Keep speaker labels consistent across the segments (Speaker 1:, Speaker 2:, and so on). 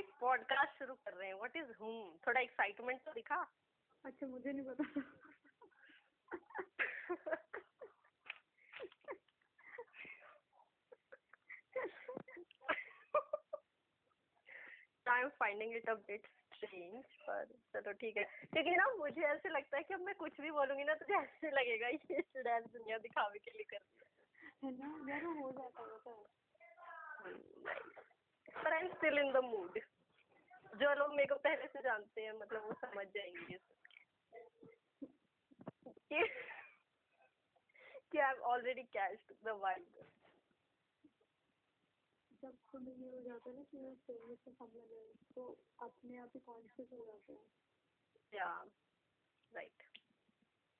Speaker 1: Live podcast शुरू कर रहे हैं। व्हाट इज़ हुम थोड़ा एक्साइटमेंट तो दिखा।
Speaker 2: अच्छा मुझे नहीं पता।
Speaker 1: I am finding it a bit strange पर चलो ठीक है। क्योंकि ना मुझे ऐसे लगता है कि अब मैं कुछ भी बोलूँगी ना तुझे ऐसे लगेगा ये डांस दुनिया दिखावे के लिए कर दिया
Speaker 2: है। ना? यार वो हो जाता है है।
Speaker 1: पर I am still in the mood जो लोग मेरे को पहले से जानते हैं मतलब वो समझ जाएँगे। कि कि I already catched the vibe
Speaker 2: जब तुम्हें ये हो जाता है ना कि मैं फ़ेमस से तो अपने आप ही कॉन्शियस हो जाते हैं।
Speaker 1: या राइट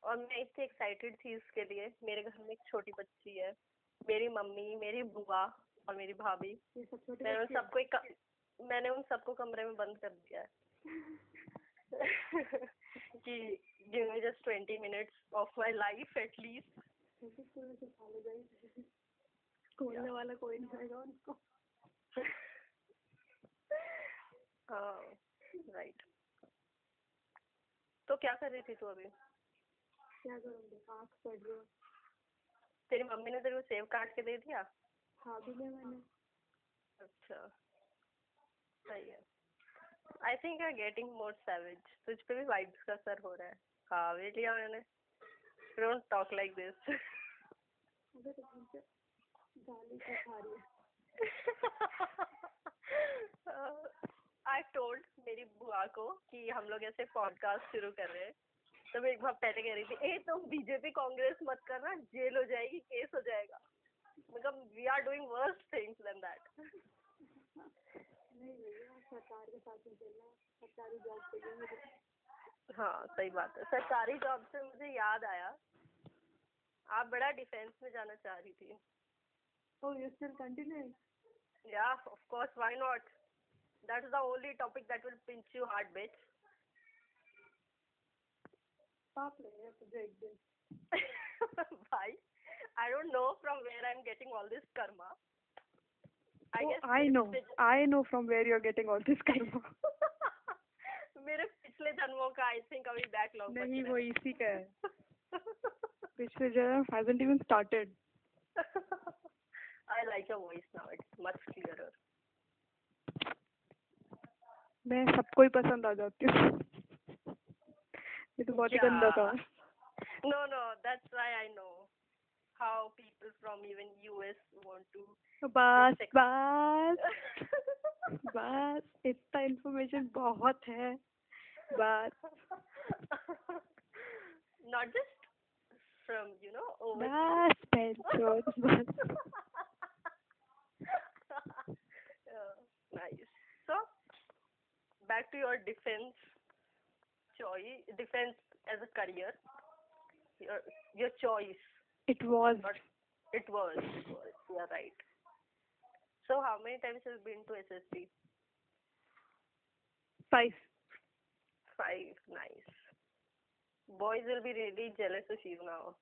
Speaker 1: और मैं इतनी एक्साइटेड थी इसके लिए। मेरे घर में एक छोटी बच्ची है। मेरी मम्मी मेरी बुआ और मेरी भाभी।
Speaker 2: सब
Speaker 1: मैंने उन सबको एक मैंने उन सबको कमरे में बंद कर दिया है। कि give me just twenty
Speaker 2: minutes of my life at least खोलने वाला कोई नहीं आएगा उनको।
Speaker 1: हाँ राइट तो क्या कर रही थी तू अभी?
Speaker 2: क्या करूँगी आँख पड़ रही
Speaker 1: तेरी मम्मी ने तेरे को सेव काट के दे दिया?
Speaker 2: खा भी लिया मैंने।
Speaker 1: अच्छा। सही है। I think I getting more savage तुझ पे भी वाइब्स का असर हो रहा है। खा भी लिया मैंने। डोंट टॉक लाइक दिस
Speaker 2: है।
Speaker 1: आई टोल्ड मेरी बुआ को कि हम लोग ऐसे पॉडकास्ट शुरू कर रहे हैं। तो मैं एक बार पहले कह रही थी ए तुम बीजेपी कांग्रेस मत करना जेल हो जाएगी केस हो जाएगा। मतलब
Speaker 2: we are doing worst things than that
Speaker 1: हाँ सही बात है सरकारी जॉब से मुझे याद आया आप बड़ा डिफेंस में जाना चाह रही थी
Speaker 2: Oh, you're still continuing?
Speaker 1: Yeah, of course, why not? That's the only topic that will pinch you hard, bitch.
Speaker 2: पाप लगेगा तुझे एक दिन
Speaker 1: Why? I don't know from where I'm getting all this karma. I
Speaker 2: oh,
Speaker 1: guess
Speaker 2: I
Speaker 1: मेरे
Speaker 2: know.
Speaker 1: पिछले
Speaker 2: I know from where you're getting all this karma.
Speaker 1: ज- मेरे पिछले जन्मों का आई थिंक अभी बैकलॉग
Speaker 2: नहीं वो इसी का है पिछले जन्म hasn't even started.
Speaker 1: I like your voice now. It's much clearer.
Speaker 2: मैं सबको ही पसंद आ जाती हूँ ये तो बहुत ही गंदा था
Speaker 1: No, no, that's why I know how people from even US want to.
Speaker 2: बस
Speaker 1: Sex.
Speaker 2: बस बस इतना इन्फॉर्मेशन बहुत है बस
Speaker 1: Not just from, you know, over.
Speaker 2: बस पेंचोस बस
Speaker 1: Yeah, nice. So, back to your defense choice, defense as a career. Your your choice.
Speaker 2: it was
Speaker 1: But it was. It was. You are right. So, how many times have you been to SSB?
Speaker 2: five
Speaker 1: Five. Nice. Boys will be really jealous of you now.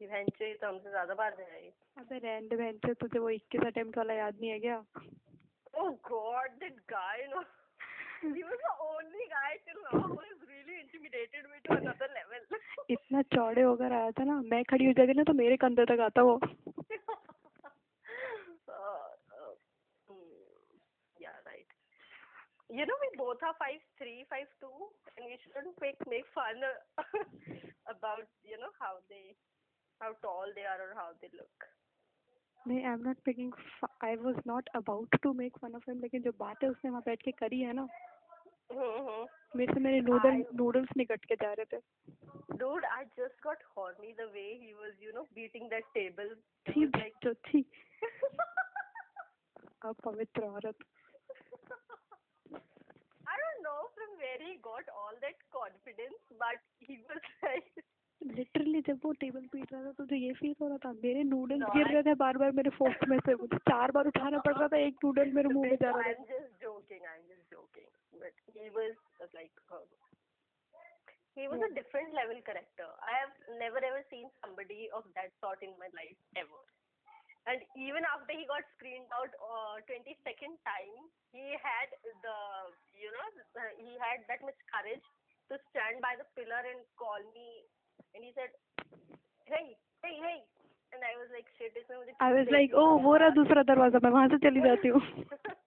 Speaker 1: Eventually, तो हमसे ज्यादा बार जाएगी.
Speaker 2: अबे Rand बहन से तुझे वो इक्कीस अटेम्प्ट वाला याद नहीं है क्या
Speaker 1: Oh God, that guy, you know, he was the only guy till now who has really intimidated me to another level.
Speaker 2: इतना चौड़े होकर आया था ना मैं खड़ी हो जाती ना तो मेरे कंधे तक आता वो
Speaker 1: uh, uh, hmm. You know, we both are five three, five two, and we shouldn't make make fun uh, about you know how they, how tall they are or how they look.
Speaker 2: नहीं I am not making I was not about to make fun of him लेकिन जो बात है उसने वहाँ बैठ के करी है ना
Speaker 1: Mm-hmm.
Speaker 2: मेरे से मेरे नूडल नूडल्स निकट के जा रहे थे।
Speaker 1: Dude I just got horny the way he was you know beating that table
Speaker 2: थी
Speaker 1: लाइक
Speaker 2: तो थी। अब पवित्र औरत।
Speaker 1: I don't know from where he got all that confidence but he was
Speaker 2: literally जब वो टेबल पीट रहा था तो ये फील हो रहा था मेरे नूडल्स
Speaker 1: no,
Speaker 2: गिर रहे थे बार बार मेरे फोर्क में से। मुझे चार बार उठाना पड़ रहा था एक नूडल मेरे मुँह में जा रहा
Speaker 1: था। joking. But he was uh, like, uh, he was a different level character. I have never ever seen somebody of that sort in my life ever. And even after he got screened out uh, 22nd time, he had the, you know, the, he had that much courage to stand by the pillar and call me. And he said, hey, hey, hey. And I was like, shit, इसमें मुझे
Speaker 2: I was
Speaker 1: देख
Speaker 2: like
Speaker 1: लिया
Speaker 2: ओ वो रहा
Speaker 1: यार."
Speaker 2: दूसरा दरवाजा मैं वहां से चली जाती हूँ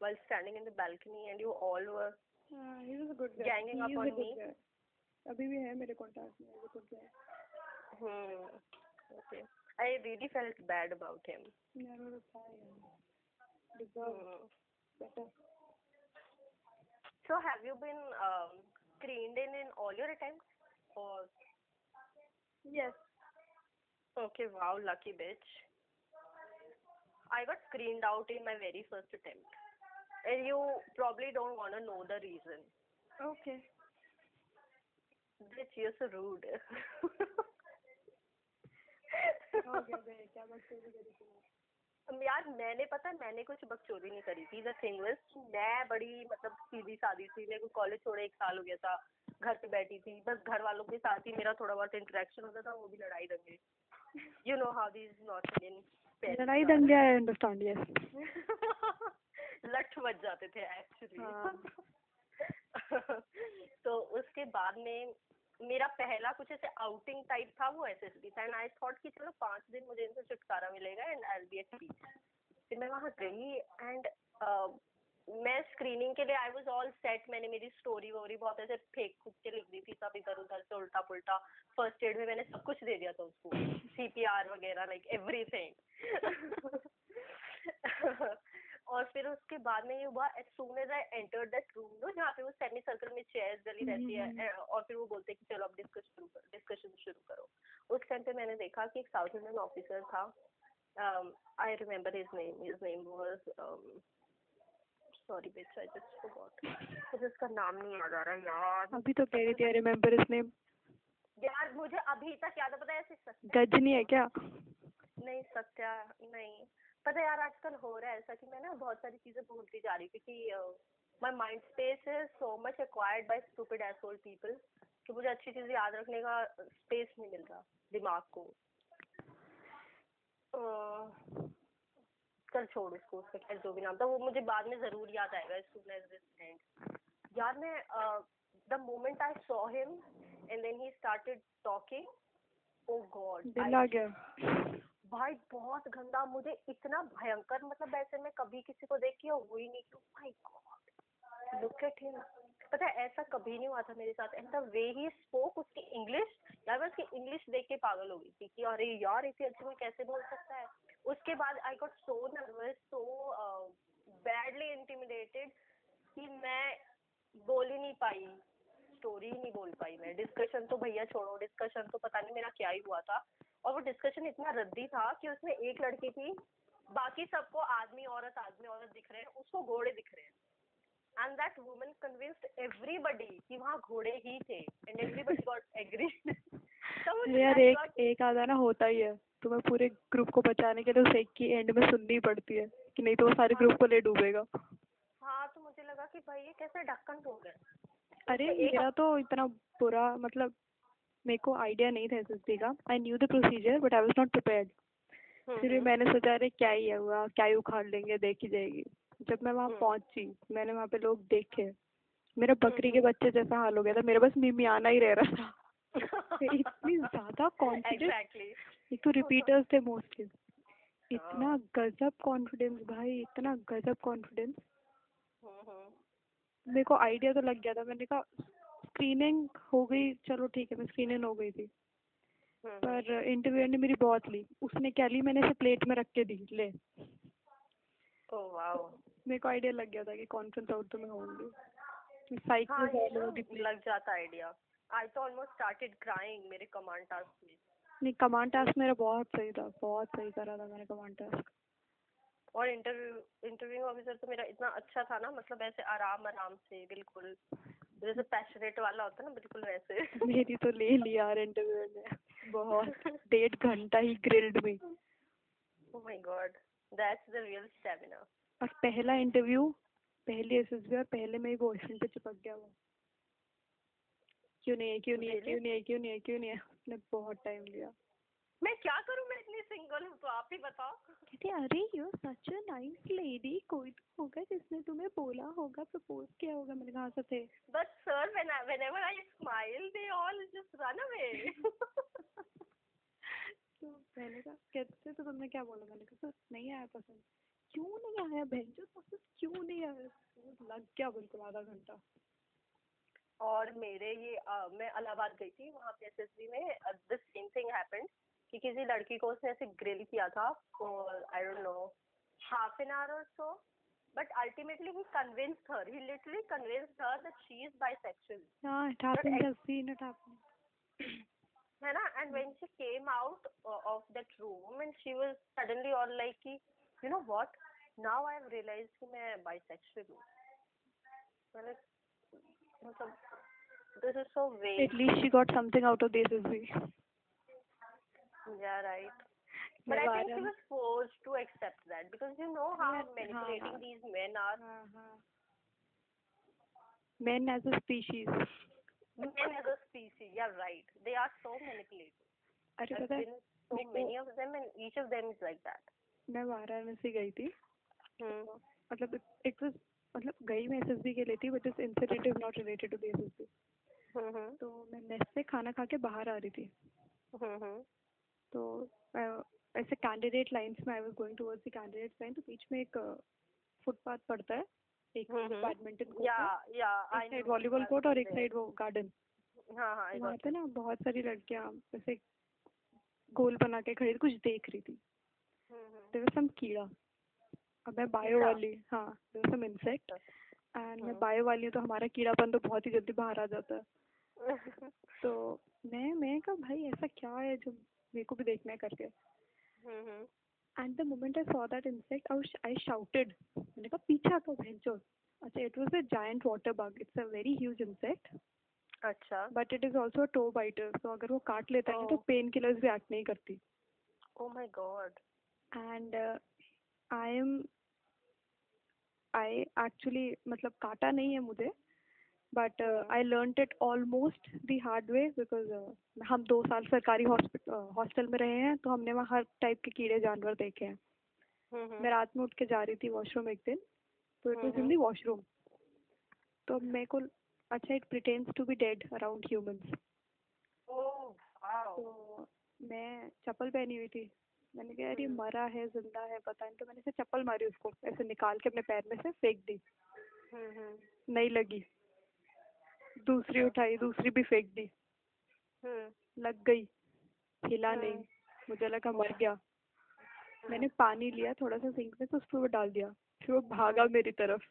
Speaker 1: while standing in the balcony and you all were
Speaker 2: हाँ he was a good guy
Speaker 1: Ganging
Speaker 2: He
Speaker 1: up
Speaker 2: is a
Speaker 1: on
Speaker 2: good
Speaker 1: me.
Speaker 2: guy. अभी भी है मेरे कॉन्टैक्ट में वो good guy
Speaker 1: hmm okay I really felt bad about him
Speaker 2: never reply deserve
Speaker 1: hmm.
Speaker 2: better
Speaker 1: So have you been um, screened in in all your attempts? Or
Speaker 2: yes
Speaker 1: okay, wow, lucky bitch. I got screened out in my very first attempt, And you probably don't want to know the reason.
Speaker 2: okay.
Speaker 1: Bitch, you're so rude. यार मैंने पता है मैंने कुछ बकचोदी नहीं करी थी। द थिंग मैं बड़ी मतलब सीधी सादी थी। मेरे को कॉलेज छोड़े एक साल हो गया था घर पे बैठी थी। बस घर वालों के साथ ही मेरा थोड़ा बहुत इंटरेक्शन होता था वो भी लड़ाई दंगे। You know how these North Indian
Speaker 2: लड़ाई दंगे आई अंडरस्टैंड यस
Speaker 1: लठ बज जाते थे एक्चुअली
Speaker 2: हाँ।
Speaker 1: तो उसके बाद में मेरा पहला कुछ ऐसे आउटिंग टाइप था वो एस एस बी था। एंड आई थॉट कि चलो पाँच दिन मुझे इनसे छुटकारा मिलेगा and I be at peace फिर मैं वहाँ गई एंड मैं स्क्रीनिंग के लिए आई वाज ऑल सेट मैंने मेरी स्टोरी वोरी बहुत ऐसे फेक खुद के लिख दी थी सब इधर उधर से उल्टा पुल्टा फ़र्स्ट एड में मैंने सब कुछ दे दिया था उसको। सी पी आर वगैरह लाइक एवरीथिंग और फिर उसके बाद में ये हुआ as soon as I enter that room no जहाँ पे वो सेमी सर्कल में चेयर्स डली रहती
Speaker 2: हम्म,
Speaker 1: है और फिर वो बोलते हैं कि चलो अब डिस्कस शुरू करो डिस्कशन शुरू करो। उस टाइम पे मैंने देखा कि एक साउथ इंडियन ऑफिसर था I remember his name his name was sorry bitch I just forgot मुझे उसका नाम नहीं याद आ रहा यार।
Speaker 2: अभी तो कह रही थी आई रिमेम्बर इस नेम
Speaker 1: यार मुझे अभी तक याद पता है ऐसे
Speaker 2: गजनी है क्या?
Speaker 1: नहीं सत्या नहीं। पता यार आजकल हो रहा है ऐसा कि मैं ना बहुत सारी चीज़ें भूलती जा रही क्योंकि my mind space is so much acquired by stupid asshole people कि मुझे अच्छी चीज़ें याद रखने का स्पेस नहीं मिल रहा दिमाग को। चल छोड़ उसको उसका खैर जो भी नाम था, वो मुझे बाद में ज़रूर याद आएगा as यार मैं the moment I saw him and then he started talking oh God
Speaker 2: दिल आ गया
Speaker 1: भाई बहुत गंदा, मुझे इतना भयंकर मतलब ऐसे मैं कभी किसी को देख के हो ही नहीं कि my God look at him पता है, ऐसा कभी नहीं हुआ था मेरे साथ and the way he spoke उसकी इंग्लिश यार मैं उसकी इंग्लिश देख के पागल हो गई थी कि, अरे यार, इतनी अच्छी कोई कैसे बोल सकता है? उसके बाद I got so nervous so badly intimidated कि मैं बोल ही नहीं पाई स्टोरी ही नहीं बोल पाई मैं। डिस्कशन तो भैया छोड़ो डिस्कशन तो पता नहीं मेरा क्या ही हुआ था। और वो डिस्कशन इतना रद्दी था कि उसमें एक लड़की थी बाकी सबको आदमी औरत आदमी औरत दिख रहे हैं उसको घोड़े दिख रहे हैं। And that woman convinced everybody कि वहाँ घोड़े ही थे। एंड एवरीबडी गॉट एग्री तो
Speaker 2: यार एक एक आधा ना होता ही है। तुम्हें पूरे ग्रुप को बचाने के लिए उस एक की एंड में सुननी पड़ती है कि नहीं तो वो सारे ग्रुप को ले डूबेगा।
Speaker 1: हाँ तो मुझे लगा कि भाई ये कैसे ढक्कन तोड़ गए
Speaker 2: अरे
Speaker 1: तो
Speaker 2: मेरा तो इतना बुरा मतलब मेरे को आइडिया नहीं था एसएसबी का। I knew the procedure but I was not prepared फिर भी मैंने सोचा अरे क्या ही है हुआ? क्या ही उखाड़ लेंगे? देखी जाएगी। जब मैं वहाँ
Speaker 1: हम्म।
Speaker 2: पहुँची मैंने वहाँ पे लोग देखे। मेरा बकरी के
Speaker 1: हम्म।
Speaker 2: बच्चे जैसा हाल हो गया था। मेरा बस मिमी आना ही रह रहा था। इतनी ज़्यादा कॉन्फिडेंस
Speaker 1: एग्जैक्टली
Speaker 2: एक तो रिपीटर्स थे मोस्टली इतना गजब कॉन्फिडेंस भाई इतना गजब कॉन्फिडेंस मेरे को आइडिया तो लग गया था। मैंने कहा स्क्रीनिंग हो गई चलो ठीक है मैं स्क्रीनिंग हो गई थी। पर इंटरव्यू ने मेरी बहुत ली। उसने क्या ली? मैंने इसे प्लेट में रख के दी ले।
Speaker 1: ओ वाओ
Speaker 2: मेरे को आइडिया लग गया था कि कॉन्फ्रेंस आउट तो मैं होंगी साइकिल
Speaker 1: हाँ ना लग जाता आइडिया आई तो ऑलमोस्ट स्टार्टेड क्राइंग मेरे कमांड टास्क में।
Speaker 2: नहीं कमांड टास्क मेरा बहुत सही था बहुत सही करा था मैंने कमांड टास्क
Speaker 1: और इंटरव्यू इंटरव्यू ऑफिसर तो मेरा इतना अच्छा था ना मतलब ऐसे आराम आराम से बिल्कुल। जैसे पैशनेट वाला होता है ना बिल्कुल वैसे।
Speaker 2: मेरी तो ले लिया यार इंटरव्यू ने। बहुत। डेढ़ घंटा ही ग्रिल्ड में
Speaker 1: ओह my God that's the real stamina
Speaker 2: और पहला इंटरव्यू पहली एसएसबी और पहले मेरी बॉयफ्रेंड पे चिपक गया वो। क्यों नहीं है क्यों नहीं है क्यों नहीं है क्यों नहीं है क्यों नहीं है उसने बहुत टाइम लिया।
Speaker 1: मैं क्या करूँ? मैं इतनी सिंगल हूँ तो आप ही बताओ।
Speaker 2: कहते अरे you such a nice lady कोई तो होगा जिसने तुम्हें बोला होगा प्रपोज किया होगा मैंने कहा से थे।
Speaker 1: But sir when whenever I smile they all just run away.
Speaker 2: तो मैंने कहा कहते तो तुमने क्या बोला? मैंने कहा सर नहीं आया पसंद। क्यों नहीं आया बहन जो? पसंद क्यों नहीं आया? तो लग गया बिल्कुल आधा घंटा।
Speaker 1: और मेरे ये आ, मैं इलाहाबाद गई थी वहाँ पे एसएसबी में द सेम थिंग हैपेंड कि किसी लड़की को उसने ऐसे ग्रिल किया था और I don't know half an hour और so but ultimately he convinced her he literally convinced her that she is bisexual
Speaker 2: yeah it happened i've seen it happen
Speaker 1: है ना and when she came out uh, of that room and she was suddenly all like कि you know what now I have realized कि मैं bisexual हूँ मतलब मतलब this is so vague
Speaker 2: at least she got something out of this SSB
Speaker 1: Yeah, right. But I think she was forced to accept that because you know how manipulating
Speaker 2: हाँ,
Speaker 1: these men are.
Speaker 2: हाँ, हाँ. Men as a species.
Speaker 1: Men as a species, yeah, right. They are so manipulative.
Speaker 2: पता
Speaker 1: been so many of them, and each of them is like that.
Speaker 2: मैं वाराणसी गई थी
Speaker 1: Hmm.
Speaker 2: मतलब it was मतलब गई मैं एसएसबी के लिए थी but this incident is not related to the SSB
Speaker 1: Hmm. Hmm.
Speaker 2: तो मैं मेस से खाना खा के बाहर आ रही थी
Speaker 1: Hmm. hmm.
Speaker 2: तो ऐसे कैंडिडेट लाइंस में I was going towards the candidate line तो बीच में एक फुटपाथ पड़ता है। एक
Speaker 1: hmm, hmm.
Speaker 2: Badminton court
Speaker 1: yeah. I
Speaker 2: एक साइड वॉलीबॉल कोर्ट और एक साइड वो गार्डन
Speaker 1: हाँ हाँ
Speaker 2: वहाँ पे ना बहुत सारी लड़कियाँ ऐसे गोल बना के खड़ी कुछ देख रही थी. देयर वाज सम कीड़ा। अब मैं बायो वाली हाँ there was some insect and मैं। बायो वाली हूँ तो हमारा कीड़ापन तो बहुत ही जल्दी बाहर आ जाता। है तो मैं मैं कहा भाई ऐसा क्या है जो मेरे को भी देखना है करके. And the moment I saw that insect I shouted मैंने कहा पीछे आता भेजो अच्छा it was a giant water bug it's a very huge insect
Speaker 1: अच्छा.
Speaker 2: But it is also toe biter तो अगर वो काट लेता है तो. पेन किलर्स भी एक्ट नहीं करती
Speaker 1: Oh my God.
Speaker 2: And I am I actually मतलब काटा नहीं है मुझे but I learn it almost the hard way because हम दो साल सरकारी हॉस्टल में रहे हैं तो हमने वहाँ हर टाइप के कीड़े जानवर देखे हैं
Speaker 1: Hmm. Hmm.
Speaker 2: मैं रात में उठ के जा रही थी वॉशरूम एक दिन तो it was in
Speaker 1: hmm.
Speaker 2: The washroom तो मेरे को अच्छा it pretends to be dead around humans
Speaker 1: Oh
Speaker 2: तो मैं चप्पल पहनी हुई थी मैंने कहा यार ये
Speaker 1: हम्म।
Speaker 2: मरा है ज़िंदा है पता नहीं तो मैंने चप्पल मारी उसको ऐसे निकाल के अपने पैर में से फेंक दी. नहीं लगी दूसरी उठाई दूसरी भी फेंक दी।
Speaker 1: Hmm.
Speaker 2: लग गई। हिला नहीं।
Speaker 1: हम्म।
Speaker 2: मुझे लगा मर गया। मैंने पानी लिया थोड़ा सा सिंक में तो उस पर डाल दिया। फिर वो भागा मेरी तरफ़।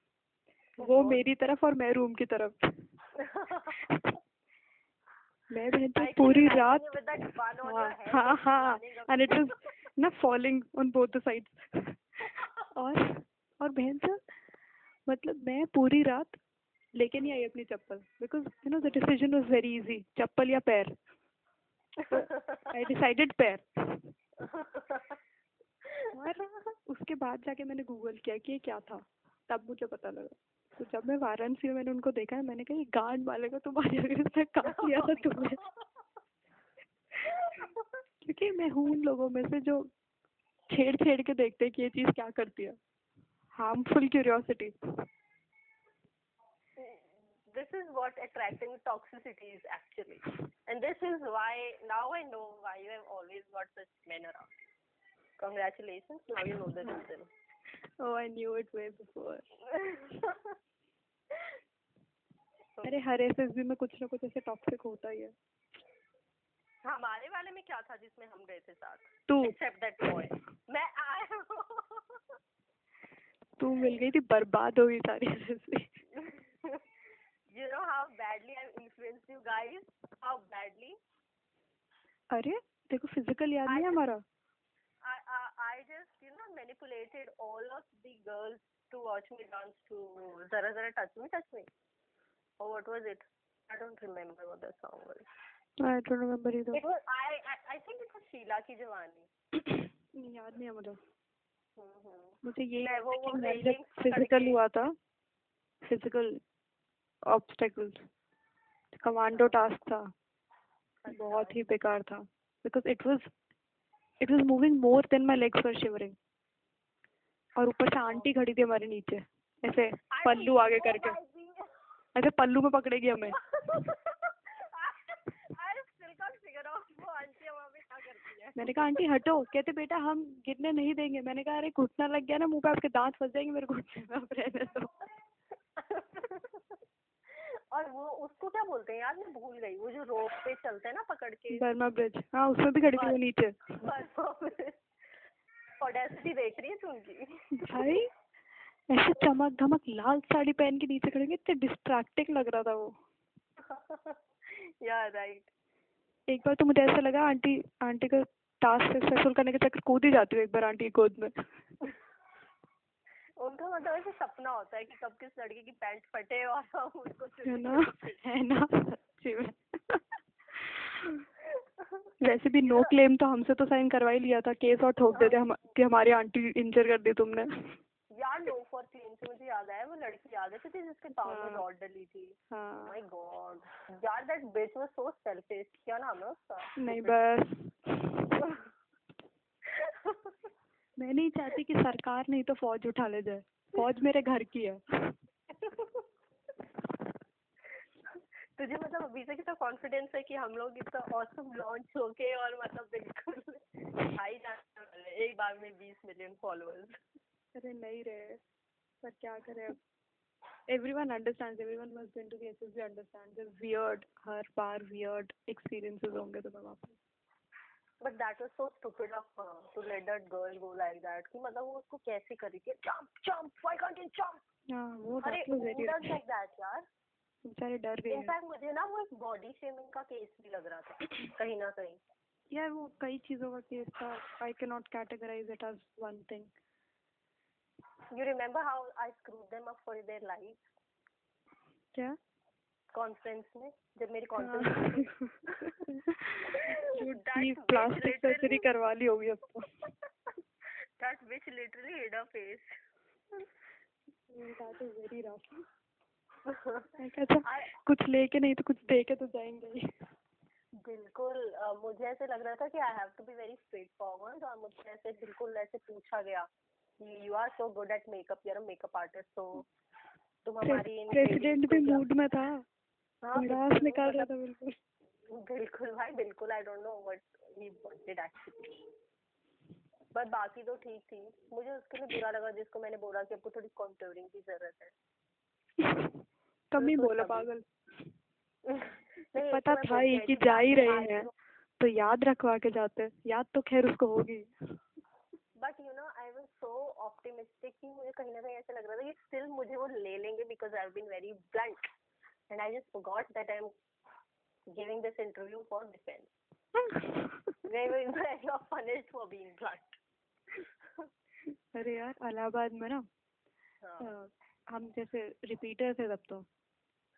Speaker 2: वो मेरी तरफ़ और मैं रूम की तरफ़। मैं बहन तो पूरी रात। हाँ हाँ हाँ एंड इट वाज ना falling on both the sides और और बहन सर मतलब मैं पूरी रात लेके नहीं आई अपनी चप्पल because you know the decision was very easy चप्पल या पैर? आई डिसाइडेड पैर. और उसके बाद जाके मैंने गूगल किया कि ये क्या था। तब मुझे पता लगा। तो जब मैं वाराणसी में मैंने उनको देखा है मैंने कहा गांड वाले को तुम्हारी अगर काट लिया था तुमने क्योंकि मैं हूँ उन लोगों में से जो छेड़ छेड़ के देखते हैं कि ये चीज़ क्या करती है। Harmful curiosity
Speaker 1: this is what attracting toxicity is actually. And this is why now I know why you have always got such men around. Congratulations, now you know the reason.
Speaker 2: Oh, I knew it way before. अरे हर SSB में कुछ ना कुछ ऐसे toxic होता ही है
Speaker 1: हमारे वाले में क्या था जिसमें हम गए थे साथ
Speaker 2: तू
Speaker 1: एक्सेप्ट दैट बॉय मैं आया
Speaker 2: तू मिल गई थी बर्बाद हो गई सारी SSB
Speaker 1: you know how badly I've influenced you guys? How badly?
Speaker 2: अरे देखो फ़िज़िकल याद नहीं हमारा
Speaker 1: I, I, I just, you know, manipulated all of the girls to watch me dance to Zara Zara Touch Me Touch Me. Or what was it? I don't remember what the song was.
Speaker 2: I don't remember either.
Speaker 1: It was I I, I think it was Sheila की जवानी.
Speaker 2: याद नहीं है मुझे
Speaker 1: हम्म
Speaker 2: मुझे ये
Speaker 1: मैं वो- वो
Speaker 2: फ़िज़िकल हुआ था फ़िज़िकल ऑब्स्टेकल्स कमांडो टास्क था बहुत ही बेकार था because it was it was moving more than my legs were shivering और ऊपर से आंटी खड़ी थी हमारे नीचे ऐसे पल्लू आगे करके ऐसे पल्लू में पकड़ेगी हमें. मैंने कहा आंटी हटो. कहते बेटा हम गिरने नहीं देंगे. मैंने कहा अरे घुटना लग गया ना मुँह पे आपके दांत फंस जाएँगे मेरे घुटने में आप दो
Speaker 1: और वो उसको क्या बोलते हैं यार? मैं भूल गई। वो जो रोप पे चलते हैं ना पकड़ के।
Speaker 2: बर्मा ब्रिज। हाँ उसमें भी खड़ी थी वो नीचे।
Speaker 1: ऑडेसिटी देख रही है तू उनकी।
Speaker 2: भाई ऐसे चमक धमक लाल साड़ी पहन के नीचे खड़े इतने डिस्ट्रैक्टिंग लग रहा था वो।
Speaker 1: या राइट
Speaker 2: एक बार तो मुझे ऐसा लगा आंटी आंटी का टास्क सक्सेसफुल करने के चक्कर कूद ही जाती हूँ एक बार आंटी की गोद में।
Speaker 1: उनका मतलब ऐसे सपना होता है कि कब किस लड़के की पैंट फटे और हम उसको
Speaker 2: है ना? है ना? सच्ची में। वैसे भी नो क्लेम तो हमसे तो साइन करवा ही लिया था केस और ठोक देते हम कि हमारी आंटी इंजर कर दी तुमने।
Speaker 1: यार नो फॉर क्लीन से मुझे याद आया वो लड़की याद है थी जिसके पाँव में
Speaker 2: हाँ।
Speaker 1: रॉड डली थी।
Speaker 2: हाँ।
Speaker 1: माय गॉड यार that bitch was so selfish क्या नाम है उसका?
Speaker 2: नहीं बस। मैं नहीं चाहती कि सरकार नहीं तो फौज उठा ले जाए। फौज मेरे घर की है।
Speaker 1: तुझे मतलब अभी से कितना कॉन्फिडेंस है कि हम लोग इतना औसम लॉन्च होके और मतलब बिल्कुल हाई जाने वाले एक बार में बीस मिलियन फॉलोअर्स
Speaker 2: अरे नहीं रहे पर क्या करें अब? Everyone understands everyone who's been to the SSB understands the weird हर बार weird experiences होंगे तुम्हें वहाँ पे
Speaker 1: but that was so stupid of to let that girl go like that कि मतलब वो उसको कैसे करी थी? Jump jump why can't you jump
Speaker 2: हाँ
Speaker 1: अरे डज लाइक दैट यार।
Speaker 2: बेचारे डर गए।
Speaker 1: इनफैक्ट मुझे ना वो एक बॉडी शेमिंग का केस भी लग रहा था कहीं ना कहीं।
Speaker 2: यार वो कई चीज़ों का केस था। I cannot categorize it as one thing
Speaker 1: you remember how I screwed them up for their life
Speaker 2: क्या?
Speaker 1: कॉन्फ्रेंस में जब मेरी। कॉन्फ्रेंस
Speaker 2: प्लास्टिक सर्जरी करवा ली होगी तो
Speaker 1: which literally hid her face.
Speaker 2: that is very rough मैं कहा था कुछ लेके नहीं तो कुछ दे के तो जाएँगे ही
Speaker 1: बिल्कुल अ, मुझे ऐसे लग रहा था कि I have to be very straight forward और मुझे ऐसे बिल्कुल ऐसे पूछा गया कि you are so good at makeup you are makeup artist तो तुम हमारी
Speaker 2: प्रेसिडेंट भी मूड में था।
Speaker 1: हाँ,
Speaker 2: निकाल रहा
Speaker 1: मतलब-
Speaker 2: था बिल्कुल।
Speaker 1: बिल्कुल भाई बिल्कुल I don't know what he wanted actually but बाकी तो ठीक थी। मुझे उसके लिए बुरा लगा जिसको मैंने बोला कि आपको थोड़ी कॉन्टोरिंग की ज़रूरत है।
Speaker 2: कम ही बोला पागल।
Speaker 1: नहीं,
Speaker 2: पता था ही कि जा ही रहे हैं तो याद रखवा के जाते। याद तो खैर उसको होगी
Speaker 1: but you know I was so optimistic कि मुझे कहीं ना कहीं ऐसा लग रहा था कि स्टिल मुझे वो ले लेंगे because I been very blunt and I just forgot that I am giving this interview for defence
Speaker 2: अरे यार इलाहाबाद में ना
Speaker 1: हाँ,
Speaker 2: हम जैसे रिपीटर थे तब तो।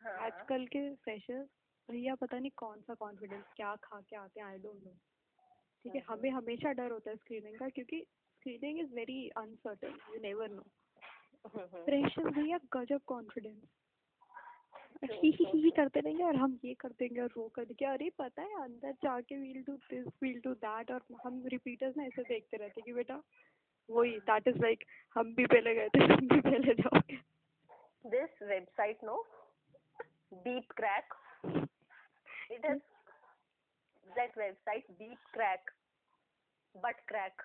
Speaker 1: हाँ,
Speaker 2: आजकल के फ्रेशर्स भैया पता नहीं कौन सा कॉन्फिडेंस क्या खा के आते हैं आई डोंट नो ठीक है
Speaker 1: हम्म,
Speaker 2: हमें हमेशा डर होता है स्क्रीनिंग का क्योंकि screening is very uncertain you
Speaker 1: never know
Speaker 2: hmm, भैया गजब कॉन्फिडेंस ही ही ही करते रहेंगे और हम ये कर देंगे और वो कर देंगे। अरे पता है अंदर जाके we'll do this we'll do that और हम रिपीटर्स ना ऐसे देखते रहते कि बेटा वही दैट इज़ लाइक हम भी पहले गए थे तुम भी पहले जाओगे।
Speaker 1: This website no? Deep crack. It is that website deep crack butt crack.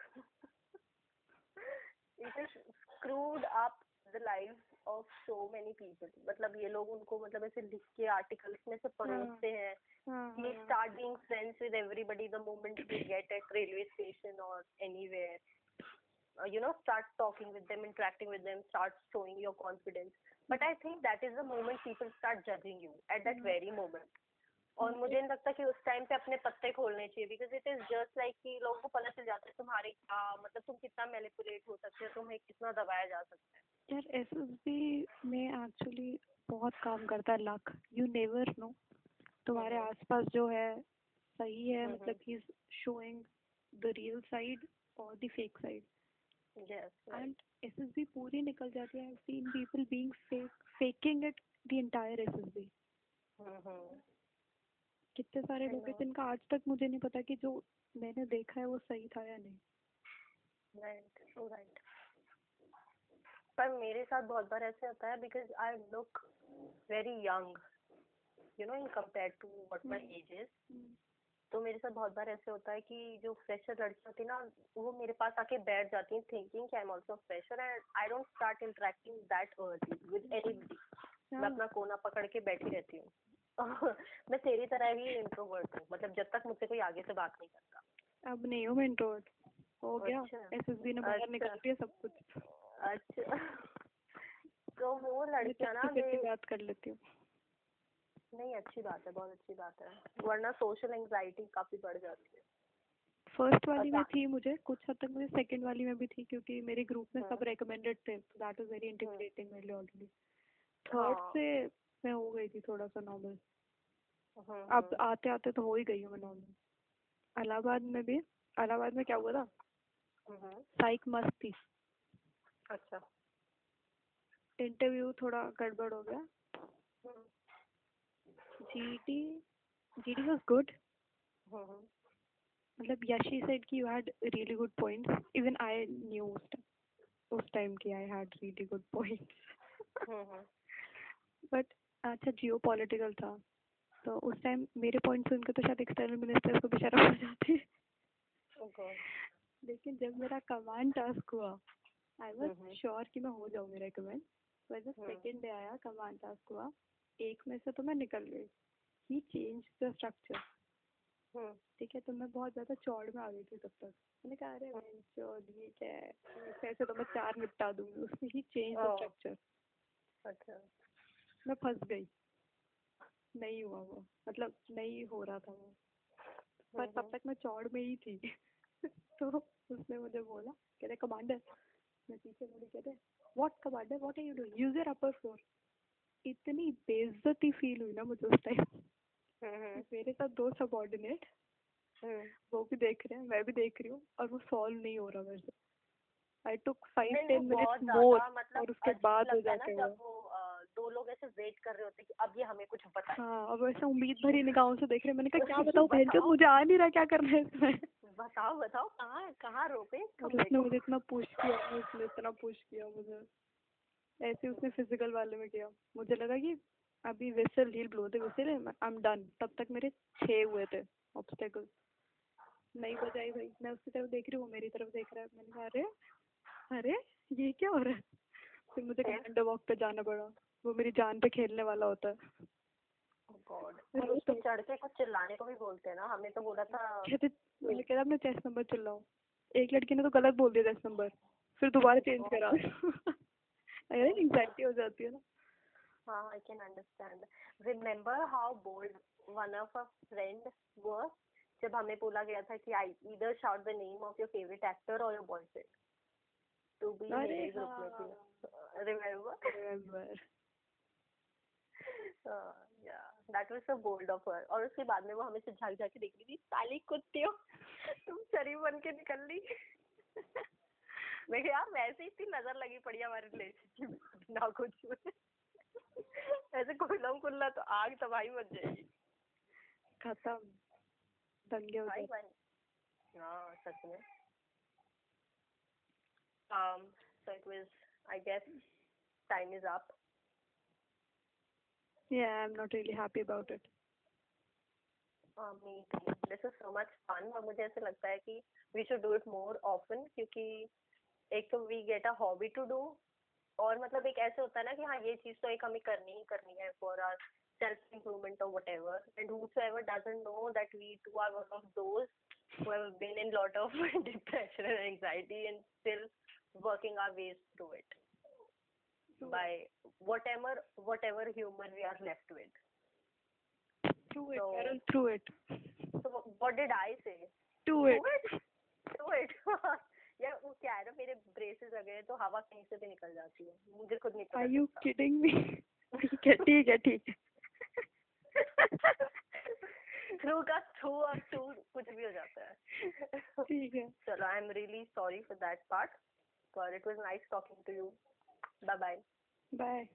Speaker 1: It has screwed up the lives of so many people मतलब ये लोग उनको मतलब ऐसे लिख के आर्टिकल्स में से परोसते हैं
Speaker 2: हाँ
Speaker 1: you start being friends with everybody the moment you get at railway station or anywhere uh, you know start talking with them interacting with them start showing your confidence but i think that is the moment people start judging you at that very moment और मुझे नहीं लगता कि उस time पे अपने पत्ते खोलने चाहिए because it is just like कि लोगों को पता चल जाता है तुम्हारे क्या मतलब तुम कितना मैनिपुलेट हो सकते हो तुम्हें कितना दबाया जा सकता है।
Speaker 2: यार एस एस बी में एक्चुअली बहुत काम करता है लक यू नेवर नो तुम्हारे
Speaker 1: हम्म।
Speaker 2: आसपास जो है सही है
Speaker 1: हम्म,
Speaker 2: मतलब he is showing the real side और the fake
Speaker 1: side
Speaker 2: and S S B पूरी निकल जाती है. I seen people being fake faking it the entire S S
Speaker 1: B
Speaker 2: कितने सारे लोग हैं जिनका आज तक मुझे नहीं पता कि जो मैंने देखा है वो सही था या नहीं।
Speaker 1: राइट राइट पर मेरे साथ बहुत बार ऐसे होता है because I look very young you know in compare to what my age is तो मेरे साथ बहुत बार ऐसे होता है कि जो फ्रेशर लड़की होती है ना वो मेरे पास आके बैठ जाती है थिंकिंग कि I am also fresher and I don't start interacting that early with anybody मैं अपना कोना पकड़ के बैठी रहती हूँ। मैं तेरी तरह ही इंट्रोवर्ट हूँ। मतलब जब तक मुझसे कोई आगे से बात नहीं करता।
Speaker 2: अब नहीं हूँ मैं इंट्रोवर्ट हो गया।
Speaker 1: अच्छा।
Speaker 2: एस एस बी ने बाहर
Speaker 1: अच्छा।
Speaker 2: निकाल दिया सब कुछ।
Speaker 1: अच्छा। तो वो
Speaker 2: मैं
Speaker 1: लड़कियाँ ना वे
Speaker 2: बात कर लेती हूँ।
Speaker 1: नहीं अच्छी बात है बहुत अच्छी बात है। वरना सोशल एंजाइटी काफ़ी बढ़ जाती है।
Speaker 2: फ़र्स्ट वाली में थी मुझे कुछ हद तक मुझे सेकंड वाली में भी थी क्योंकि मेरे ग्रुप में सब
Speaker 1: हाँ।
Speaker 2: रेकमेंडेड थे। दैट वाज वेरी मेरे लिए ऑलरेडी थर्ड
Speaker 1: हाँ।
Speaker 2: से मैं हो गई थी थोड़ा सा नॉर्मल
Speaker 1: हम्म,
Speaker 2: अब
Speaker 1: हम्म,
Speaker 2: आते आते तो हो ही गई हूँ मैं नॉर्मल इलाहाबाद में भी इलाहाबाद में क्या हुआ था?
Speaker 1: हम्म,
Speaker 2: साइक मस्त थी।
Speaker 1: अच्छा।
Speaker 2: इंटरव्यू थोड़ा गड़बड़ हो गया। जीडी जीडी वाज गुड मतलब यशी सेड कि you had really good points even I knew उस टाइम उस टाइम की I had really good
Speaker 1: points
Speaker 2: but अच्छा जियो पॉलिटिकल था। तो उस टाइम मेरे पॉइंट सुन के तो शायद एक्सटर्नल मिनिस्टर को बेचारा हो जाते।
Speaker 1: Oh
Speaker 2: लेकिन जब मेरा कमांड टास्क हुआ आई। वाज श्योर कि मैं हो जाऊँगी रेकमेंड पर जब। सेकंड डे आया कमांड टास्क हुआ एक में से तो मैं निकल गई। ही चेंज द स्ट्रक्चर ठीक है तो मैं बहुत ज़्यादा चौड़ में आ गई थी तब तक। मैंने कहा अरे मैं चौड़ ये क्या है? ऐसे तो मैं चार निपटा दूँगी। उसने ही चेंज द स्ट्रक्चर
Speaker 1: अच्छा।
Speaker 2: मैं फंस गई। नहीं हुआ वो। मतलब नहीं हो रहा था वो। पर तब
Speaker 1: हम्म,
Speaker 2: तक मैं चौड़ में ही थी। तो उसने मुझे बोला कह रहे कमांडर। मैं पीछे मुड़ी कह रहे what commander? What are you doing use your upper floor इतनी बेइज्जती फील हुई ना मुझे उस टाइम
Speaker 1: हम्म,
Speaker 2: मेरे साथ दो सबॉर्डिनेट। वो भी देख रहे हैं मैं भी देख रही हूँ और वो सॉल्व नहीं हो रहा मेरे से।
Speaker 1: I took
Speaker 2: five ten
Speaker 1: minutes more
Speaker 2: और उसके बाद हो
Speaker 1: लगता है
Speaker 2: जाके हुआ।
Speaker 1: दो लोग ऐसे वेट कर रहे होते कि अब ये हमें कुछ बताए
Speaker 2: हाँ। और वैसे उम्मीद भरी निगाहों से देख रहे मैंने कहा क्या
Speaker 1: बताओ।
Speaker 2: बहन मुझे आ नहीं रहा क्या करना है इसमें?
Speaker 1: बताओ बताओ कहाँ कहाँ रोके
Speaker 2: उसने मुझे इतना पुश किया उसने इतना पुश किया मुझे। ऐसे उसने फ़िज़िकल वाले में किया। मुझे लगा कि अभी whistle he'll blow the whistle I am done तब तक मेरे छह हुए थे ऑब्स्टेकल नहीं बजाई भाई। मैं उसकी तरफ़ देख रही हूँ मेरी तरफ़ देख रहा है। मैंने कहा अरे अरे ये क्या हो रहा है? फिर मुझे
Speaker 1: फिर?
Speaker 2: कमांडर वॉक पे जाना पड़ा। वो मेरी जान पे खेलने वाला होता है।
Speaker 1: गॉड पे
Speaker 2: तो-
Speaker 1: चढ़ के कुछ चिल्लाने को भी बोलते हैं ना हमने तो बोला था।
Speaker 2: कहते मैंने कहा अपना चेस्ट नंबर चिल्लाओ एक लड़की ने तो गलत बोल दिया चेस्ट नंबर फिर दोबारा चेंज करा। अरे एंग्जाइटी हो जाती है ना।
Speaker 1: हाँ I can understand remember how bold one of a friend was? जब हमें बोला गया था कि I either shout the name of your favourite actor और योर बॉयफ्रेंड टू बी मेरे ग्रुप में that was so bold of her और उसके बाद में वो हमें से झाँक झाँक के देख रही थी साली कुत्ती हो तुम शरीफ बन के निकल ली। मैं यार वैसे ही इतनी नज़र लगी पड़ी हमारे रिलेशनशिप ना कुछ ऐसे कुल्लम कुल्ला तो आग तबाही मच जाएगी।
Speaker 2: खत्म। दंगे हो जाते
Speaker 1: हाँ सच में। Um so it was I guess time is up.
Speaker 2: Yeah i'm not really happy about it
Speaker 1: uh, me too this is so much fun और मुझे ऐसे लगता है कि we should do it more often क्योंकि एक तो we get a hobby to do और मतलब एक ऐसे होता है ना कि हाँ ये चीज़ तो एक हमें करनी ही करनी है for our self improvement or whatever and whosoever doesn't know that we too are one of those who have been in lot of depression and anxiety and still working our ways through it by whatever whatever humor we are left with
Speaker 2: Through it,
Speaker 1: So-
Speaker 2: Carol, through it.
Speaker 1: So what did I say?
Speaker 2: Do
Speaker 1: Do
Speaker 2: it.
Speaker 1: it. Do it. यार वो क्या है ना मेरे braces लगे हैं तो हवा कहीं से भी निकल जाती है मुझे खुद नहीं पता
Speaker 2: Are you
Speaker 1: चलता।
Speaker 2: kidding me? ठीक है ठीक है ठीक है
Speaker 1: थ्रू का थ्रू और टू कुछ भी हो जाता है
Speaker 2: ठीक है
Speaker 1: चलो I am really sorry for that part but it was nice talking to you bye bye
Speaker 2: bye